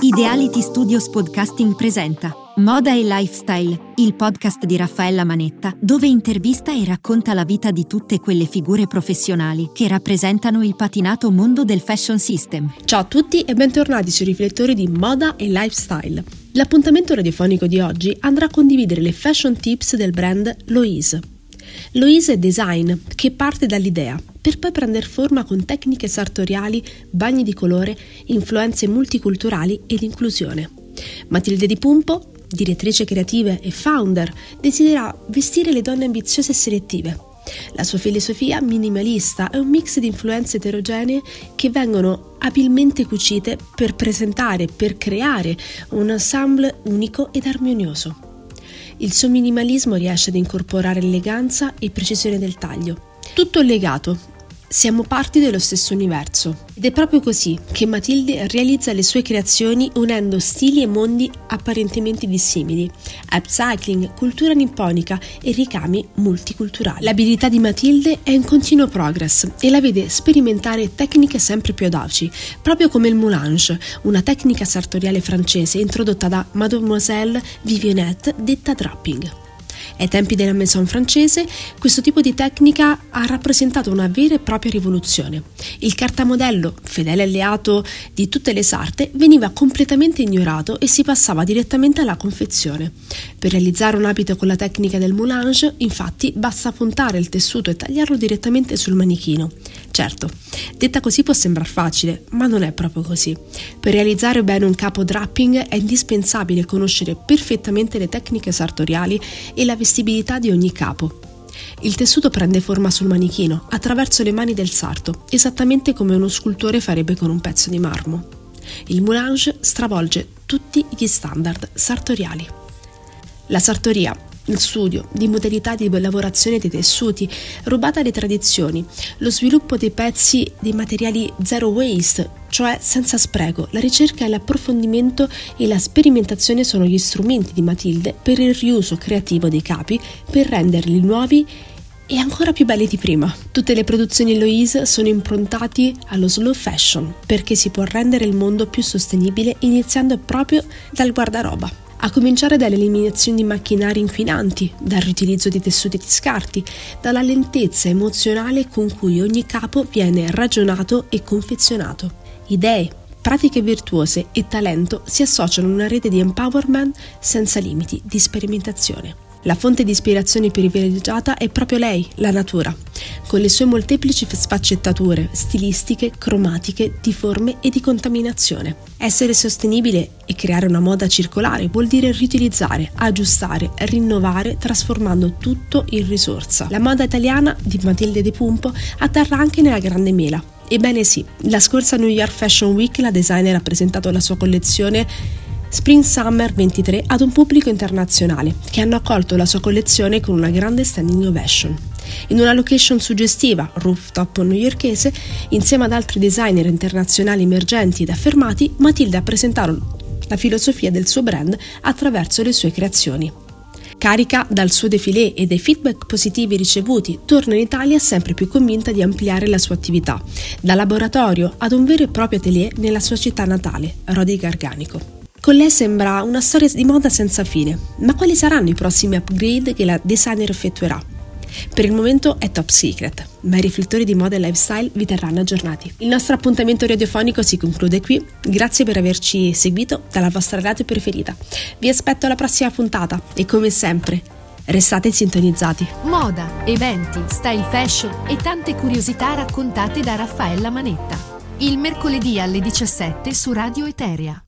Ideality Studios Podcasting presenta Moda e Lifestyle, il podcast di Raffaella Manetta, dove intervista e racconta la vita di tutte quelle figure professionali che rappresentano il patinato mondo del fashion system. Ciao a tutti e bentornati sui riflettori di Moda e Lifestyle. L'appuntamento radiofonico di oggi andrà a condividere le fashion tips del brand Loise. Loise è design che parte dall'idea per poi prendere forma con tecniche sartoriali, bagni di colore, influenze multiculturali ed inclusione. Matilde Di Pumpo, direttrice creativa e founder, desidera vestire le donne ambiziose e selettive. La sua filosofia minimalista è un mix di influenze eterogenee che vengono abilmente cucite per presentare, per creare un ensemble unico ed armonioso. Il suo minimalismo riesce ad incorporare eleganza e precisione del taglio. Tutto legato, siamo parti dello stesso universo ed è proprio così che Matilde realizza le sue creazioni unendo stili e mondi apparentemente dissimili, upcycling, cultura nipponica e ricami multiculturali. L'abilità di Matilde è in continuo progress e la vede sperimentare tecniche sempre più audaci, proprio come il moulange, una tecnica sartoriale francese introdotta da Mademoiselle Vivianette detta draping. Ai tempi della maison francese, questo tipo di tecnica ha rappresentato una vera e propria rivoluzione. Il cartamodello, fedele alleato di tutte le sarte, veniva completamente ignorato e si passava direttamente alla confezione. Per realizzare un abito con la tecnica del moulange, infatti, basta puntare il tessuto e tagliarlo direttamente sul manichino. Certo, detta così può sembrare facile, ma non è proprio così. Per realizzare bene un capo draping è indispensabile conoscere perfettamente le tecniche sartoriali e la vestibilità di ogni capo. Il tessuto prende forma sul manichino attraverso le mani del sarto, esattamente come uno scultore farebbe con un pezzo di marmo. Il moulange stravolge tutti gli standard sartoriali. La sartoria il studio di modalità di lavorazione dei tessuti, rubata alle tradizioni, lo sviluppo dei pezzi di materiali zero waste, cioè senza spreco. La ricerca e l'approfondimento e la sperimentazione sono gli strumenti di Matilde per il riuso creativo dei capi per renderli nuovi e ancora più belli di prima. Tutte le produzioni Eloise sono improntate allo slow fashion perché si può rendere il mondo più sostenibile iniziando proprio dal guardaroba a cominciare dalle eliminazioni di macchinari inquinanti, dal riutilizzo di tessuti di scarti, dalla lentezza emozionale con cui ogni capo viene ragionato e confezionato. Idee, pratiche virtuose e talento si associano in una rete di empowerment senza limiti di sperimentazione. La fonte di ispirazione privilegiata è proprio lei, la natura, con le sue molteplici sfaccettature stilistiche, cromatiche, di forme e di contaminazione. Essere sostenibile e creare una moda circolare vuol dire riutilizzare, aggiustare, rinnovare, trasformando tutto in risorsa. La moda italiana di Matilde De Pumpo atterra anche nella Grande Mela. Ebbene sì, la scorsa New York Fashion Week la designer ha presentato la sua collezione Spring Summer 23 ad un pubblico internazionale che hanno accolto la sua collezione con una grande standing ovation. In una location suggestiva, rooftop newyorkese, insieme ad altri designer internazionali emergenti ed affermati, Matilda ha presentato la filosofia del suo brand attraverso le sue creazioni. Carica dal suo defilé e dai feedback positivi ricevuti, torna in Italia sempre più convinta di ampliare la sua attività, da laboratorio ad un vero e proprio atelier nella sua città natale, Rodi Garganico. Con lei sembra una storia di moda senza fine, ma quali saranno i prossimi upgrade che la designer effettuerà? Per il momento è top secret, ma i riflettori di moda e lifestyle vi terranno aggiornati. Il nostro appuntamento radiofonico si conclude qui. Grazie per averci seguito dalla vostra radio preferita. Vi aspetto alla prossima puntata e come sempre, restate sintonizzati. Moda, eventi, style fashion e tante curiosità raccontate da Raffaella Manetta. Il mercoledì alle 17 su Radio Eteria.